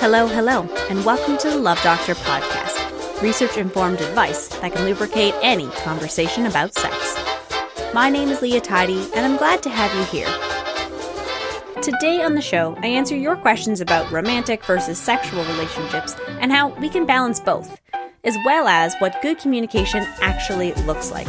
Hello, hello, and welcome to the Love Doctor podcast, research informed advice that can lubricate any conversation about sex. My name is Leah Tidy, and I'm glad to have you here. Today on the show, I answer your questions about romantic versus sexual relationships and how we can balance both, as well as what good communication actually looks like.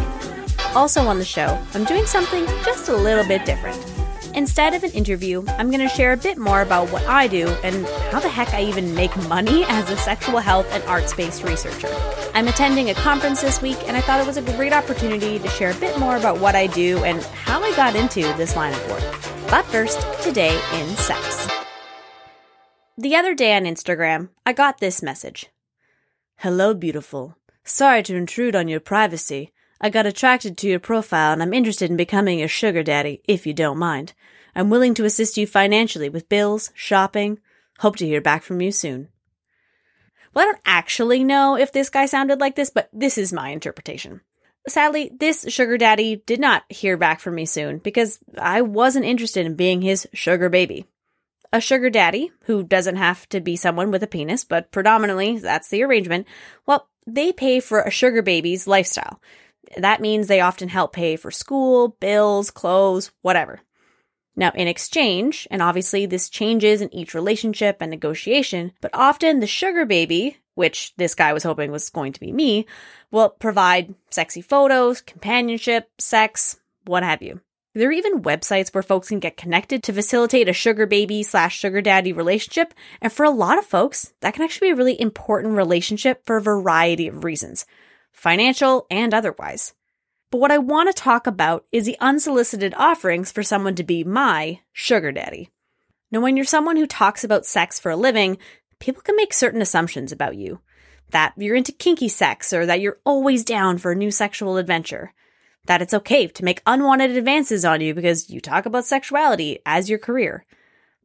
Also on the show, I'm doing something just a little bit different. Instead of an interview, I'm going to share a bit more about what I do and how the heck I even make money as a sexual health and arts based researcher. I'm attending a conference this week, and I thought it was a great opportunity to share a bit more about what I do and how I got into this line of work. But first, today in sex. The other day on Instagram, I got this message Hello, beautiful. Sorry to intrude on your privacy. I got attracted to your profile and I'm interested in becoming your sugar daddy, if you don't mind. I'm willing to assist you financially with bills, shopping. Hope to hear back from you soon. Well, I don't actually know if this guy sounded like this, but this is my interpretation. Sadly, this sugar daddy did not hear back from me soon because I wasn't interested in being his sugar baby. A sugar daddy, who doesn't have to be someone with a penis, but predominantly that's the arrangement, well, they pay for a sugar baby's lifestyle. That means they often help pay for school, bills, clothes, whatever. Now, in exchange, and obviously this changes in each relationship and negotiation, but often the sugar baby, which this guy was hoping was going to be me, will provide sexy photos, companionship, sex, what have you. There are even websites where folks can get connected to facilitate a sugar baby slash sugar daddy relationship. And for a lot of folks, that can actually be a really important relationship for a variety of reasons financial and otherwise. But what I want to talk about is the unsolicited offerings for someone to be my sugar daddy. Now, when you're someone who talks about sex for a living, people can make certain assumptions about you. That you're into kinky sex or that you're always down for a new sexual adventure. That it's okay to make unwanted advances on you because you talk about sexuality as your career.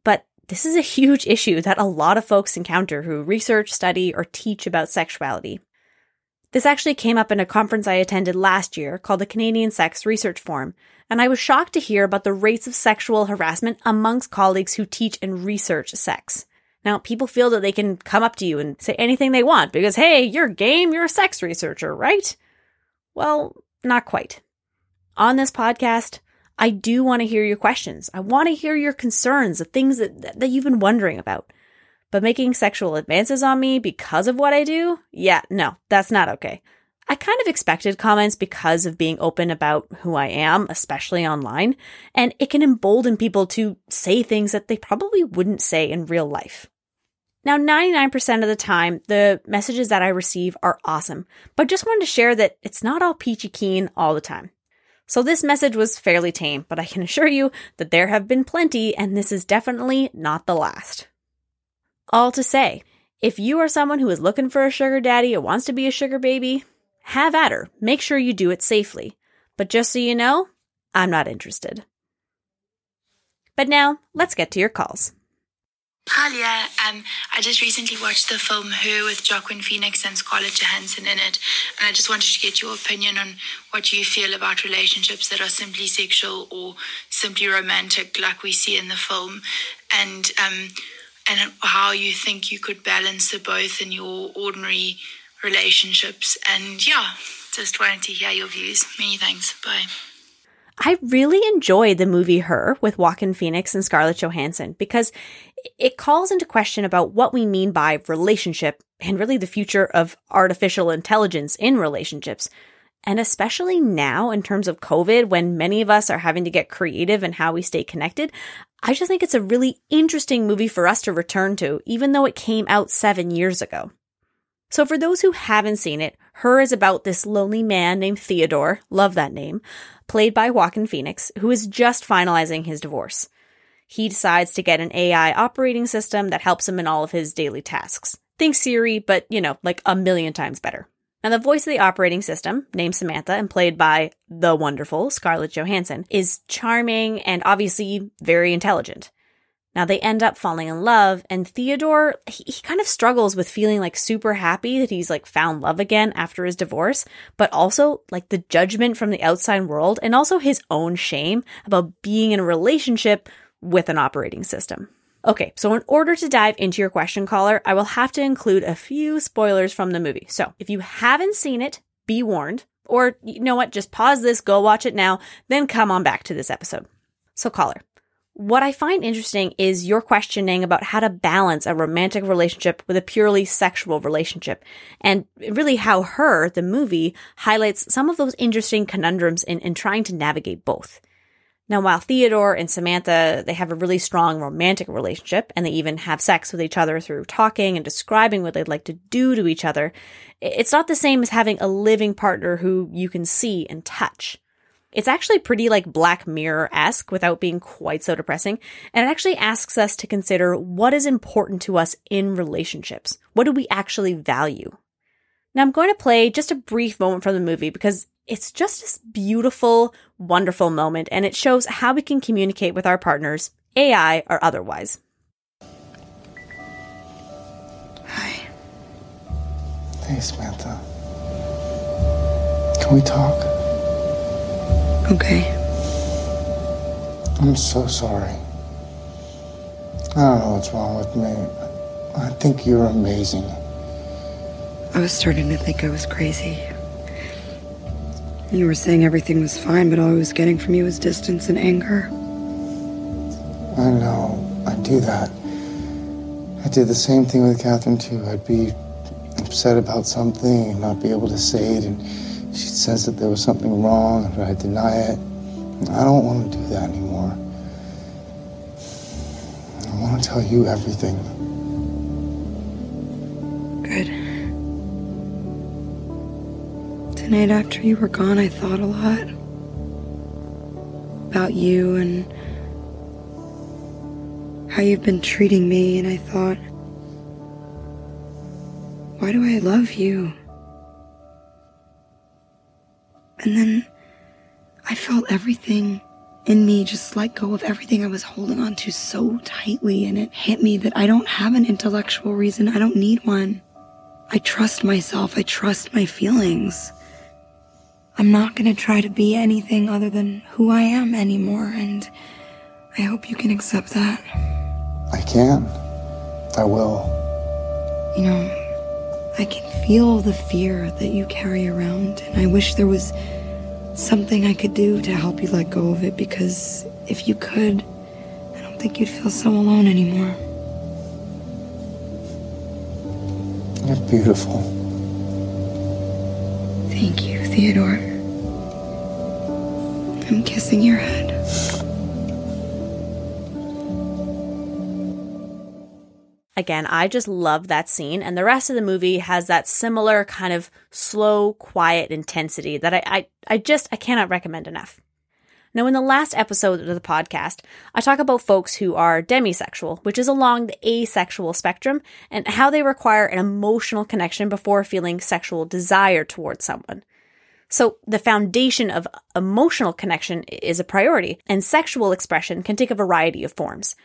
But this is a huge issue that a lot of folks encounter who research, study, or teach about sexuality. This actually came up in a conference I attended last year called the Canadian Sex Research Forum, and I was shocked to hear about the rates of sexual harassment amongst colleagues who teach and research sex. Now, people feel that they can come up to you and say anything they want because, hey, you're game, you're a sex researcher, right? Well, not quite. On this podcast, I do want to hear your questions. I want to hear your concerns, the things that, that you've been wondering about. But making sexual advances on me because of what I do? Yeah, no, that's not okay. I kind of expected comments because of being open about who I am, especially online, and it can embolden people to say things that they probably wouldn't say in real life. Now, 99% of the time, the messages that I receive are awesome, but just wanted to share that it's not all peachy keen all the time. So this message was fairly tame, but I can assure you that there have been plenty, and this is definitely not the last. All to say, if you are someone who is looking for a sugar daddy or wants to be a sugar baby, have at her. Make sure you do it safely. But just so you know, I'm not interested. But now, let's get to your calls. Hi. Um, I just recently watched the film Her with Joaquin Phoenix and Scarlett Johansson in it, and I just wanted to get your opinion on what you feel about relationships that are simply sexual or simply romantic, like we see in the film, and um, and how you think you could balance the both in your ordinary relationships. And yeah, just wanted to hear your views. Many thanks. Bye. I really enjoyed the movie Her with Joaquin Phoenix and Scarlett Johansson because it calls into question about what we mean by relationship and really the future of artificial intelligence in relationships. And especially now in terms of COVID, when many of us are having to get creative in how we stay connected, I just think it's a really interesting movie for us to return to, even though it came out seven years ago. So for those who haven't seen it, Her is about this lonely man named Theodore, love that name, played by Joaquin Phoenix, who is just finalizing his divorce. He decides to get an AI operating system that helps him in all of his daily tasks. Think Siri, but you know, like a million times better. And the voice of the operating system, named Samantha and played by the wonderful Scarlett Johansson, is charming and obviously very intelligent. Now they end up falling in love, and Theodore, he, he, kind of struggles with feeling like super happy that he's like found love again after his divorce, but also like the judgment from the outside world and also his own shame about being in a relationship with an operating system. Okay, so in order to dive into your question caller, I will have to include a few spoilers from the movie. So if you haven't seen it, be warned. Or you know what, just pause this, go watch it now, then come on back to this episode. So caller, what I find interesting is your questioning about how to balance a romantic relationship with a purely sexual relationship, and really how her, the movie, highlights some of those interesting conundrums in, in trying to navigate both. Now, while Theodore and Samantha, they have a really strong romantic relationship and they even have sex with each other through talking and describing what they'd like to do to each other, it's not the same as having a living partner who you can see and touch. It's actually pretty like Black Mirror esque without being quite so depressing. And it actually asks us to consider what is important to us in relationships. What do we actually value? Now I'm going to play just a brief moment from the movie because it's just this beautiful, wonderful moment, and it shows how we can communicate with our partners, AI or otherwise. Hi. Hey, Samantha. Can we talk? Okay. I'm so sorry. I don't know what's wrong with me. I think you're amazing. I was starting to think I was crazy. You were saying everything was fine, but all I was getting from you was distance and anger. I know. I do that. I did the same thing with Catherine, too. I'd be upset about something and not be able to say it, and she says that there was something wrong, and I'd deny it. I don't want to do that anymore. I want to tell you everything. Tonight after you were gone, I thought a lot about you and how you've been treating me, and I thought, why do I love you? And then I felt everything in me just let go of everything I was holding on to so tightly, and it hit me that I don't have an intellectual reason. I don't need one. I trust myself, I trust my feelings. I'm not going to try to be anything other than who I am anymore, and I hope you can accept that. I can. I will. You know, I can feel the fear that you carry around, and I wish there was something I could do to help you let go of it because if you could, I don't think you'd feel so alone anymore. You're beautiful. Thank you, Theodore. I'm kissing your head. Again, I just love that scene, and the rest of the movie has that similar kind of slow, quiet intensity that I, I, I just I cannot recommend enough. Now, in the last episode of the podcast, I talk about folks who are demisexual, which is along the asexual spectrum, and how they require an emotional connection before feeling sexual desire towards someone. So the foundation of emotional connection is a priority, and sexual expression can take a variety of forms.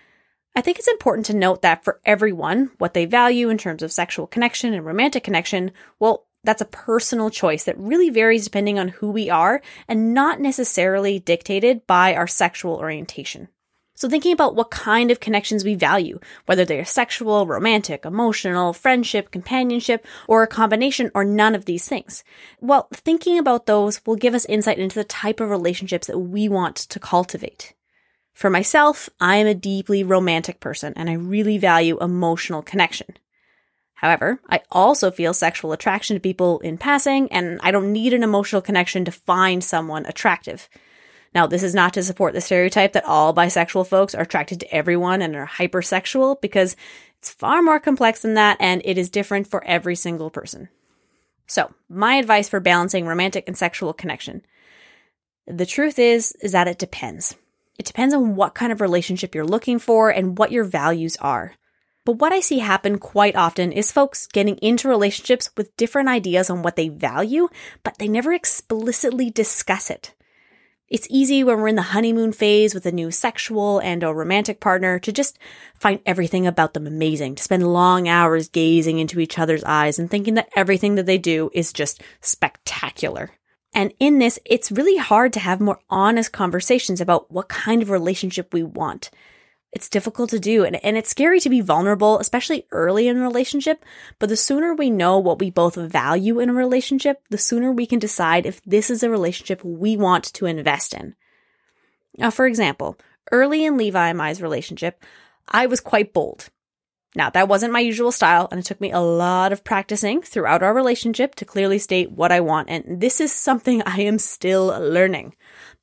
I think it's important to note that for everyone, what they value in terms of sexual connection and romantic connection, well, that's a personal choice that really varies depending on who we are and not necessarily dictated by our sexual orientation. So thinking about what kind of connections we value, whether they are sexual, romantic, emotional, friendship, companionship, or a combination or none of these things. Well, thinking about those will give us insight into the type of relationships that we want to cultivate. For myself, I am a deeply romantic person and I really value emotional connection. However, I also feel sexual attraction to people in passing and I don't need an emotional connection to find someone attractive. Now, this is not to support the stereotype that all bisexual folks are attracted to everyone and are hypersexual because it's far more complex than that and it is different for every single person. So, my advice for balancing romantic and sexual connection. The truth is, is that it depends. It depends on what kind of relationship you're looking for and what your values are. But what I see happen quite often is folks getting into relationships with different ideas on what they value, but they never explicitly discuss it. It's easy when we're in the honeymoon phase with a new sexual and or romantic partner to just find everything about them amazing, to spend long hours gazing into each other's eyes and thinking that everything that they do is just spectacular. And in this, it's really hard to have more honest conversations about what kind of relationship we want. It's difficult to do and, and it's scary to be vulnerable, especially early in a relationship. But the sooner we know what we both value in a relationship, the sooner we can decide if this is a relationship we want to invest in. Now, for example, early in Levi and Mai's relationship, I was quite bold. Now, that wasn't my usual style, and it took me a lot of practicing throughout our relationship to clearly state what I want, and this is something I am still learning.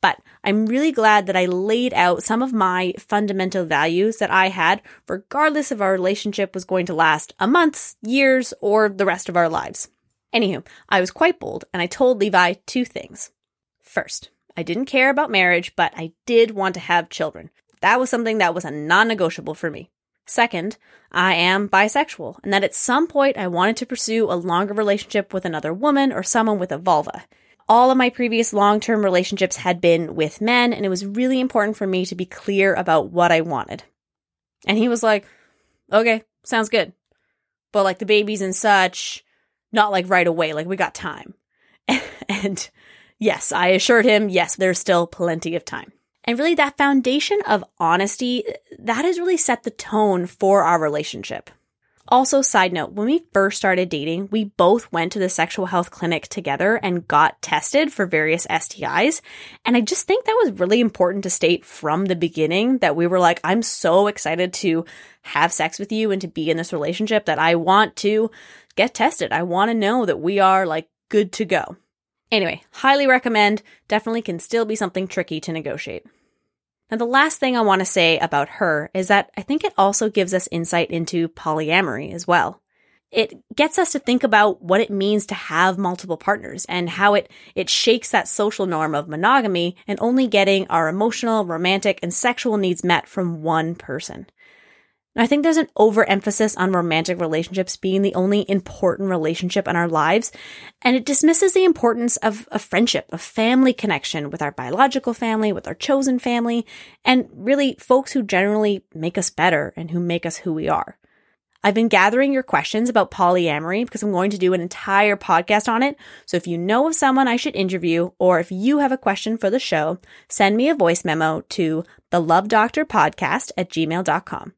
But I'm really glad that I laid out some of my fundamental values that I had, regardless if our relationship was going to last a month, years, or the rest of our lives. Anywho, I was quite bold and I told Levi two things. First, I didn't care about marriage, but I did want to have children. That was something that was a non negotiable for me. Second, I am bisexual, and that at some point I wanted to pursue a longer relationship with another woman or someone with a vulva all of my previous long term relationships had been with men, and it was really important for me to be clear about what I wanted. And he was like, okay, sounds good. But like the babies and such, not like right away, like we got time. and yes, I assured him, yes, there's still plenty of time. And really, that foundation of honesty, that has really set the tone for our relationship. Also, side note, when we first started dating, we both went to the sexual health clinic together and got tested for various STIs. And I just think that was really important to state from the beginning that we were like, I'm so excited to have sex with you and to be in this relationship that I want to get tested. I want to know that we are like good to go. Anyway, highly recommend. Definitely can still be something tricky to negotiate. Now, the last thing I want to say about her is that I think it also gives us insight into polyamory as well. It gets us to think about what it means to have multiple partners and how it, it shakes that social norm of monogamy and only getting our emotional, romantic, and sexual needs met from one person. I think there's an overemphasis on romantic relationships being the only important relationship in our lives, and it dismisses the importance of a friendship, a family connection with our biological family, with our chosen family, and really folks who generally make us better and who make us who we are. I've been gathering your questions about polyamory because I'm going to do an entire podcast on it. So if you know of someone I should interview, or if you have a question for the show, send me a voice memo to the love doctor podcast at gmail.com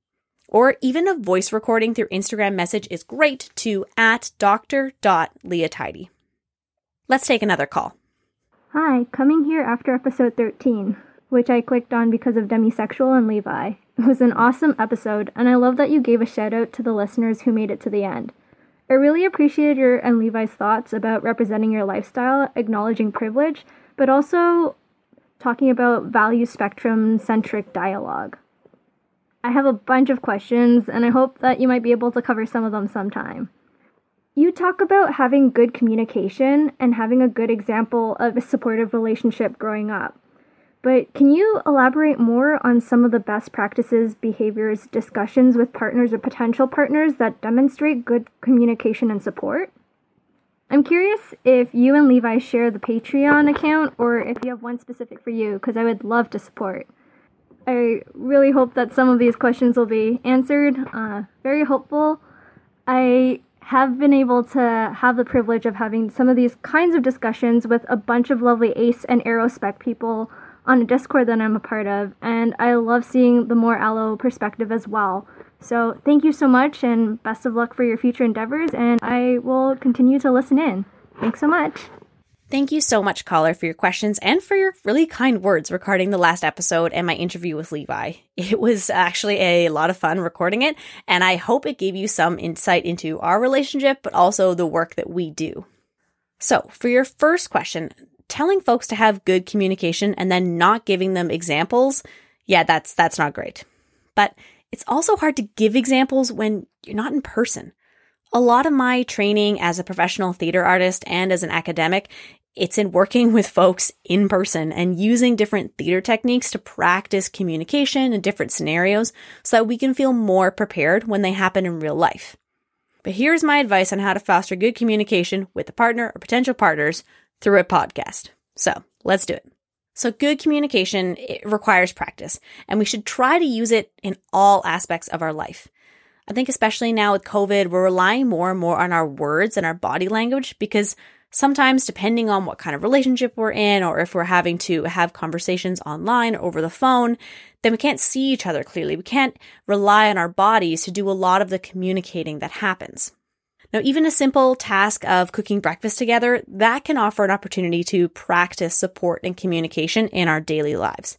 or even a voice recording through Instagram message is great to at dr.leotidy. Let's take another call. Hi, coming here after episode 13, which I clicked on because of demisexual and Levi. It was an awesome episode, and I love that you gave a shout out to the listeners who made it to the end. I really appreciated your and Levi's thoughts about representing your lifestyle, acknowledging privilege, but also talking about value spectrum centric dialogue. I have a bunch of questions, and I hope that you might be able to cover some of them sometime. You talk about having good communication and having a good example of a supportive relationship growing up. But can you elaborate more on some of the best practices, behaviors, discussions with partners or potential partners that demonstrate good communication and support? I'm curious if you and Levi share the Patreon account or if you have one specific for you, because I would love to support. I really hope that some of these questions will be answered. Uh, very hopeful. I have been able to have the privilege of having some of these kinds of discussions with a bunch of lovely ACE and arospec people on a Discord that I'm a part of, and I love seeing the more allo perspective as well. So thank you so much, and best of luck for your future endeavors, and I will continue to listen in. Thanks so much. Thank you so much, caller, for your questions and for your really kind words regarding the last episode and my interview with Levi. It was actually a lot of fun recording it, and I hope it gave you some insight into our relationship, but also the work that we do. So, for your first question, telling folks to have good communication and then not giving them examples, yeah, that's that's not great. But it's also hard to give examples when you're not in person. A lot of my training as a professional theater artist and as an academic it's in working with folks in person and using different theater techniques to practice communication in different scenarios so that we can feel more prepared when they happen in real life. But here's my advice on how to foster good communication with a partner or potential partners through a podcast. So let's do it. So good communication requires practice and we should try to use it in all aspects of our life. I think especially now with COVID, we're relying more and more on our words and our body language because Sometimes, depending on what kind of relationship we're in, or if we're having to have conversations online or over the phone, then we can't see each other clearly. We can't rely on our bodies to do a lot of the communicating that happens. Now, even a simple task of cooking breakfast together, that can offer an opportunity to practice support and communication in our daily lives.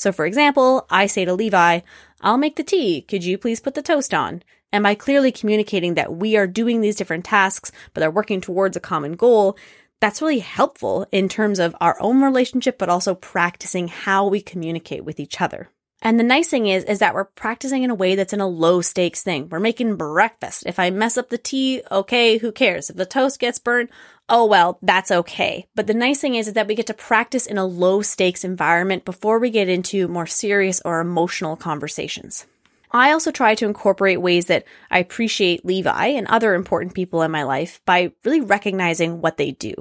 So for example, I say to Levi, I'll make the tea. Could you please put the toast on? And by clearly communicating that we are doing these different tasks, but are working towards a common goal, that's really helpful in terms of our own relationship, but also practicing how we communicate with each other. And the nice thing is, is that we're practicing in a way that's in a low stakes thing. We're making breakfast. If I mess up the tea, okay, who cares? If the toast gets burnt, oh well, that's okay. But the nice thing is, is that we get to practice in a low stakes environment before we get into more serious or emotional conversations. I also try to incorporate ways that I appreciate Levi and other important people in my life by really recognizing what they do.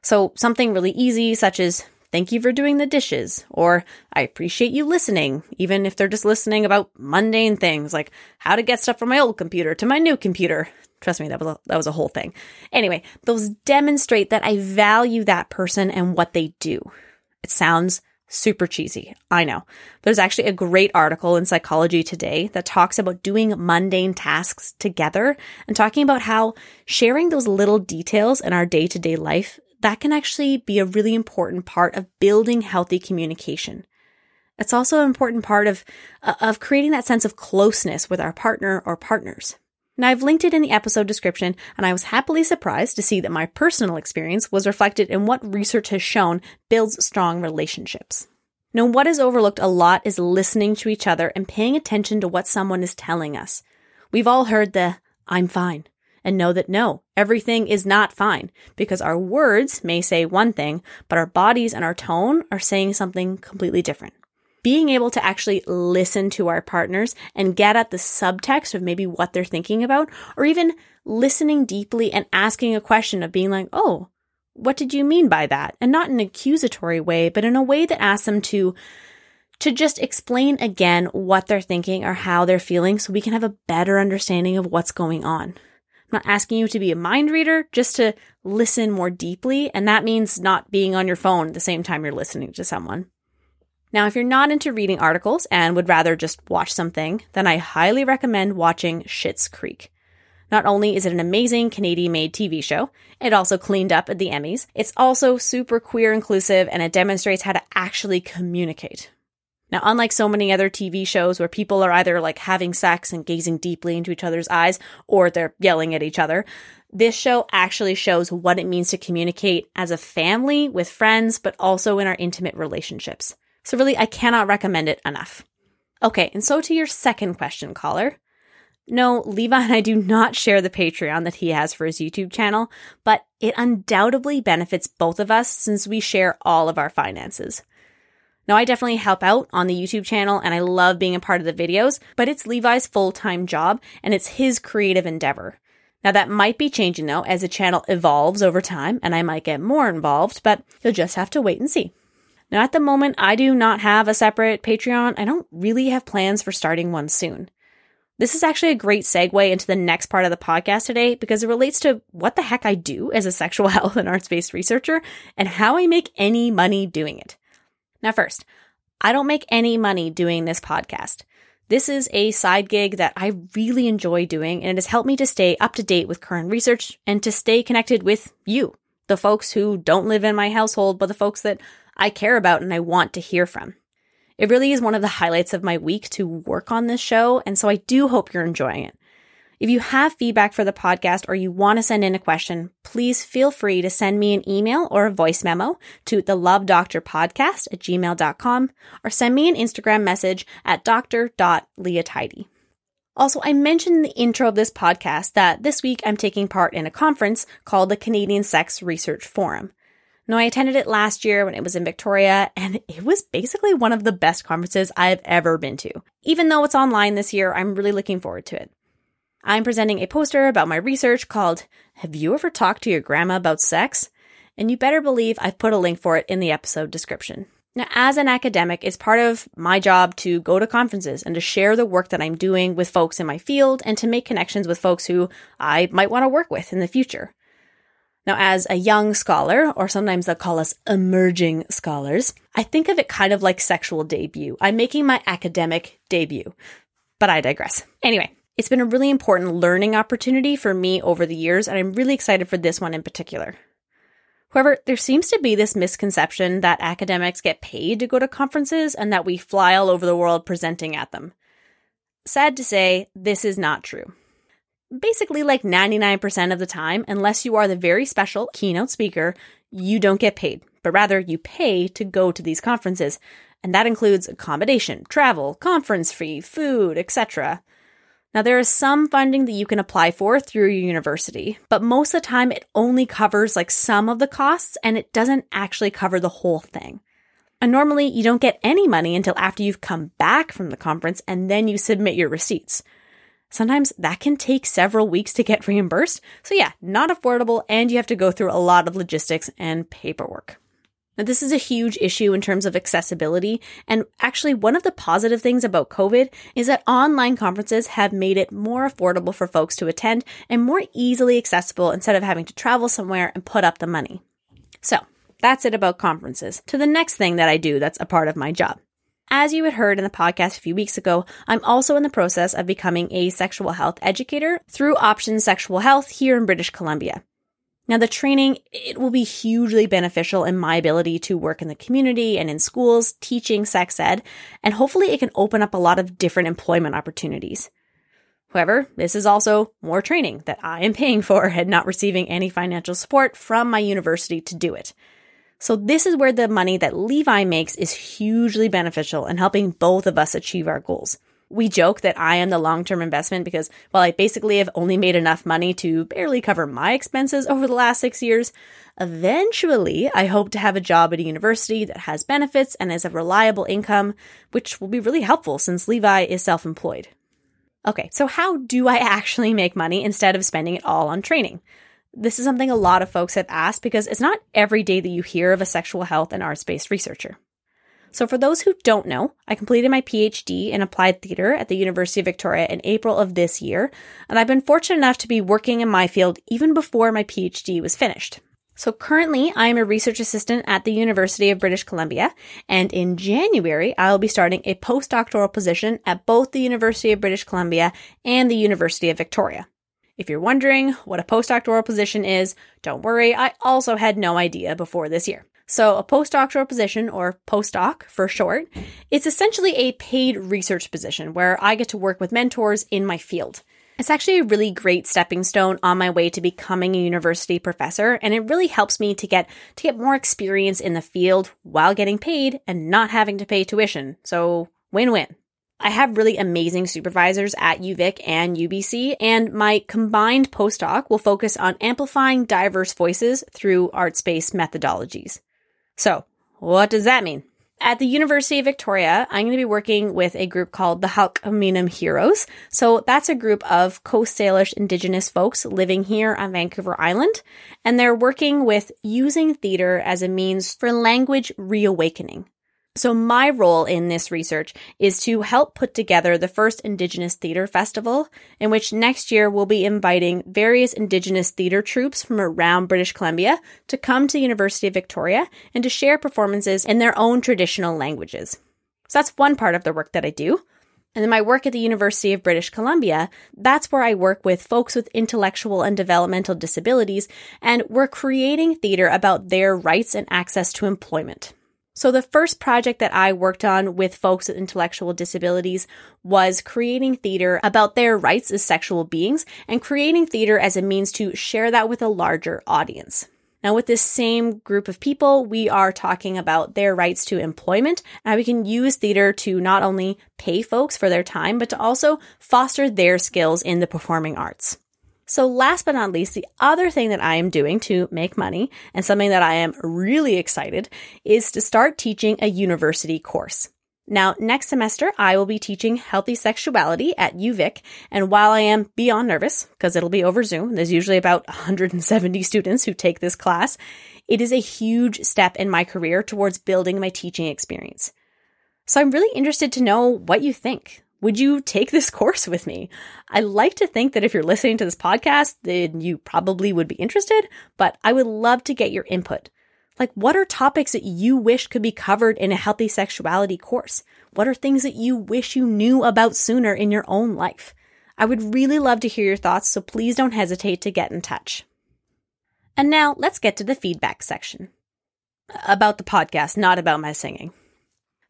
So something really easy, such as Thank you for doing the dishes. Or I appreciate you listening, even if they're just listening about mundane things like how to get stuff from my old computer to my new computer. Trust me, that was a, that was a whole thing. Anyway, those demonstrate that I value that person and what they do. It sounds super cheesy. I know. There's actually a great article in Psychology Today that talks about doing mundane tasks together and talking about how sharing those little details in our day to day life that can actually be a really important part of building healthy communication. It's also an important part of, uh, of creating that sense of closeness with our partner or partners. Now, I've linked it in the episode description, and I was happily surprised to see that my personal experience was reflected in what research has shown builds strong relationships. Now, what is overlooked a lot is listening to each other and paying attention to what someone is telling us. We've all heard the, I'm fine and know that no, everything is not fine because our words may say one thing, but our bodies and our tone are saying something completely different. Being able to actually listen to our partners and get at the subtext of maybe what they're thinking about, or even listening deeply and asking a question of being like, oh, what did you mean by that? And not in an accusatory way, but in a way that asks them to to just explain again what they're thinking or how they're feeling so we can have a better understanding of what's going on. I'm not asking you to be a mind reader, just to listen more deeply. And that means not being on your phone at the same time you're listening to someone. Now, if you're not into reading articles and would rather just watch something, then I highly recommend watching Schitt's Creek. Not only is it an amazing Canadian made TV show, it also cleaned up at the Emmys. It's also super queer inclusive and it demonstrates how to actually communicate. Now, unlike so many other TV shows where people are either like having sex and gazing deeply into each other's eyes or they're yelling at each other, this show actually shows what it means to communicate as a family with friends, but also in our intimate relationships. So really, I cannot recommend it enough. Okay. And so to your second question, caller. No, Levi and I do not share the Patreon that he has for his YouTube channel, but it undoubtedly benefits both of us since we share all of our finances. Now, I definitely help out on the YouTube channel and I love being a part of the videos, but it's Levi's full time job and it's his creative endeavor. Now, that might be changing though as the channel evolves over time and I might get more involved, but you'll just have to wait and see. Now, at the moment, I do not have a separate Patreon. I don't really have plans for starting one soon. This is actually a great segue into the next part of the podcast today because it relates to what the heck I do as a sexual health and arts based researcher and how I make any money doing it. Now, first, I don't make any money doing this podcast. This is a side gig that I really enjoy doing, and it has helped me to stay up to date with current research and to stay connected with you, the folks who don't live in my household, but the folks that I care about and I want to hear from. It really is one of the highlights of my week to work on this show, and so I do hope you're enjoying it. If you have feedback for the podcast or you want to send in a question, please feel free to send me an email or a voice memo to the love doctor podcast at gmail.com or send me an Instagram message at dr.leatidy. Also, I mentioned in the intro of this podcast that this week I'm taking part in a conference called the Canadian Sex Research Forum. Now, I attended it last year when it was in Victoria, and it was basically one of the best conferences I've ever been to. Even though it's online this year, I'm really looking forward to it. I'm presenting a poster about my research called Have You Ever Talked to Your Grandma About Sex? And you better believe I've put a link for it in the episode description. Now, as an academic, it's part of my job to go to conferences and to share the work that I'm doing with folks in my field and to make connections with folks who I might want to work with in the future. Now, as a young scholar, or sometimes they'll call us emerging scholars, I think of it kind of like sexual debut. I'm making my academic debut, but I digress. Anyway, it's been a really important learning opportunity for me over the years, and I'm really excited for this one in particular. However, there seems to be this misconception that academics get paid to go to conferences and that we fly all over the world presenting at them. Sad to say, this is not true basically like 99% of the time, unless you are the very special keynote speaker, you don't get paid, but rather you pay to go to these conferences. And that includes accommodation, travel, conference fee, food, etc. Now, there is some funding that you can apply for through your university, but most of the time it only covers like some of the costs and it doesn't actually cover the whole thing. And normally you don't get any money until after you've come back from the conference and then you submit your receipts. Sometimes that can take several weeks to get reimbursed. So, yeah, not affordable, and you have to go through a lot of logistics and paperwork. Now, this is a huge issue in terms of accessibility. And actually, one of the positive things about COVID is that online conferences have made it more affordable for folks to attend and more easily accessible instead of having to travel somewhere and put up the money. So, that's it about conferences. To the next thing that I do that's a part of my job. As you had heard in the podcast a few weeks ago, I'm also in the process of becoming a sexual health educator through Options Sexual Health here in British Columbia. Now, the training, it will be hugely beneficial in my ability to work in the community and in schools teaching sex ed, and hopefully it can open up a lot of different employment opportunities. However, this is also more training that I am paying for and not receiving any financial support from my university to do it. So this is where the money that Levi makes is hugely beneficial in helping both of us achieve our goals. We joke that I am the long-term investment because, while I basically have only made enough money to barely cover my expenses over the last six years, eventually I hope to have a job at a university that has benefits and is a reliable income, which will be really helpful since Levi is self-employed. Okay, so how do I actually make money instead of spending it all on training? This is something a lot of folks have asked because it's not every day that you hear of a sexual health and arts based researcher. So, for those who don't know, I completed my PhD in applied theater at the University of Victoria in April of this year, and I've been fortunate enough to be working in my field even before my PhD was finished. So, currently, I am a research assistant at the University of British Columbia, and in January, I'll be starting a postdoctoral position at both the University of British Columbia and the University of Victoria. If you're wondering what a postdoctoral position is, don't worry, I also had no idea before this year. So, a postdoctoral position, or postdoc for short, it's essentially a paid research position where I get to work with mentors in my field. It's actually a really great stepping stone on my way to becoming a university professor, and it really helps me to get to get more experience in the field while getting paid and not having to pay tuition. So, win-win. I have really amazing supervisors at UVic and UBC, and my combined postdoc will focus on amplifying diverse voices through arts based methodologies. So, what does that mean? At the University of Victoria, I'm going to be working with a group called the Hul'q'umi'num' Heroes. So that's a group of Coast Salish Indigenous folks living here on Vancouver Island, and they're working with using theater as a means for language reawakening. So my role in this research is to help put together the first Indigenous Theatre Festival, in which next year we'll be inviting various Indigenous theatre troupes from around British Columbia to come to the University of Victoria and to share performances in their own traditional languages. So that's one part of the work that I do. And then my work at the University of British Columbia, that's where I work with folks with intellectual and developmental disabilities, and we're creating theater about their rights and access to employment. So the first project that I worked on with folks with intellectual disabilities was creating theater about their rights as sexual beings and creating theater as a means to share that with a larger audience. Now, with this same group of people, we are talking about their rights to employment, and we can use theater to not only pay folks for their time, but to also foster their skills in the performing arts. So last but not least, the other thing that I am doing to make money and something that I am really excited is to start teaching a university course. Now, next semester, I will be teaching healthy sexuality at UVic. And while I am beyond nervous, because it'll be over Zoom, there's usually about 170 students who take this class, it is a huge step in my career towards building my teaching experience. So I'm really interested to know what you think. Would you take this course with me? I like to think that if you're listening to this podcast, then you probably would be interested, but I would love to get your input. Like, what are topics that you wish could be covered in a healthy sexuality course? What are things that you wish you knew about sooner in your own life? I would really love to hear your thoughts, so please don't hesitate to get in touch. And now let's get to the feedback section. About the podcast, not about my singing.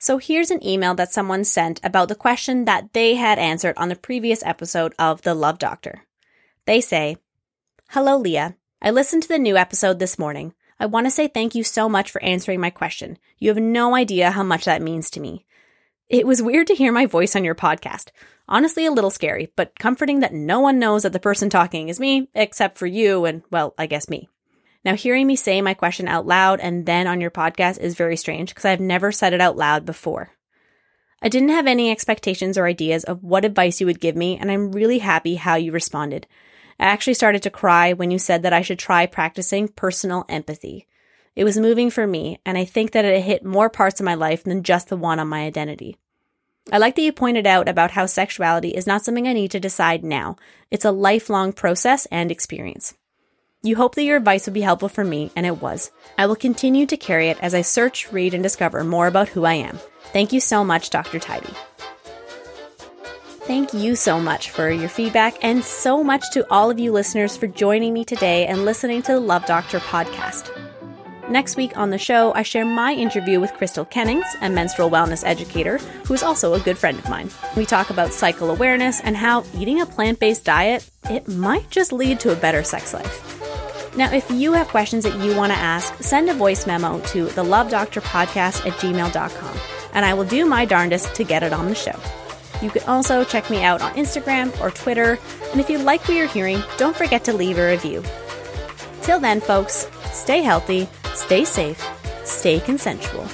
So here's an email that someone sent about the question that they had answered on the previous episode of The Love Doctor. They say, Hello, Leah. I listened to the new episode this morning. I want to say thank you so much for answering my question. You have no idea how much that means to me. It was weird to hear my voice on your podcast. Honestly, a little scary, but comforting that no one knows that the person talking is me, except for you and, well, I guess me. Now, hearing me say my question out loud and then on your podcast is very strange because I've never said it out loud before. I didn't have any expectations or ideas of what advice you would give me, and I'm really happy how you responded. I actually started to cry when you said that I should try practicing personal empathy. It was moving for me, and I think that it hit more parts of my life than just the one on my identity. I like that you pointed out about how sexuality is not something I need to decide now. It's a lifelong process and experience. You hope that your advice would be helpful for me, and it was. I will continue to carry it as I search, read, and discover more about who I am. Thank you so much, Dr. Tidy. Thank you so much for your feedback, and so much to all of you listeners for joining me today and listening to the Love Doctor podcast. Next week on the show, I share my interview with Crystal Kennings, a menstrual wellness educator who is also a good friend of mine. We talk about cycle awareness and how eating a plant based diet, it might just lead to a better sex life. Now, if you have questions that you want to ask, send a voice memo to the Love Doctor Podcast at gmail.com, and I will do my darndest to get it on the show. You can also check me out on Instagram or Twitter, and if you like what you're hearing, don't forget to leave a review. Till then, folks, stay healthy, stay safe, stay consensual.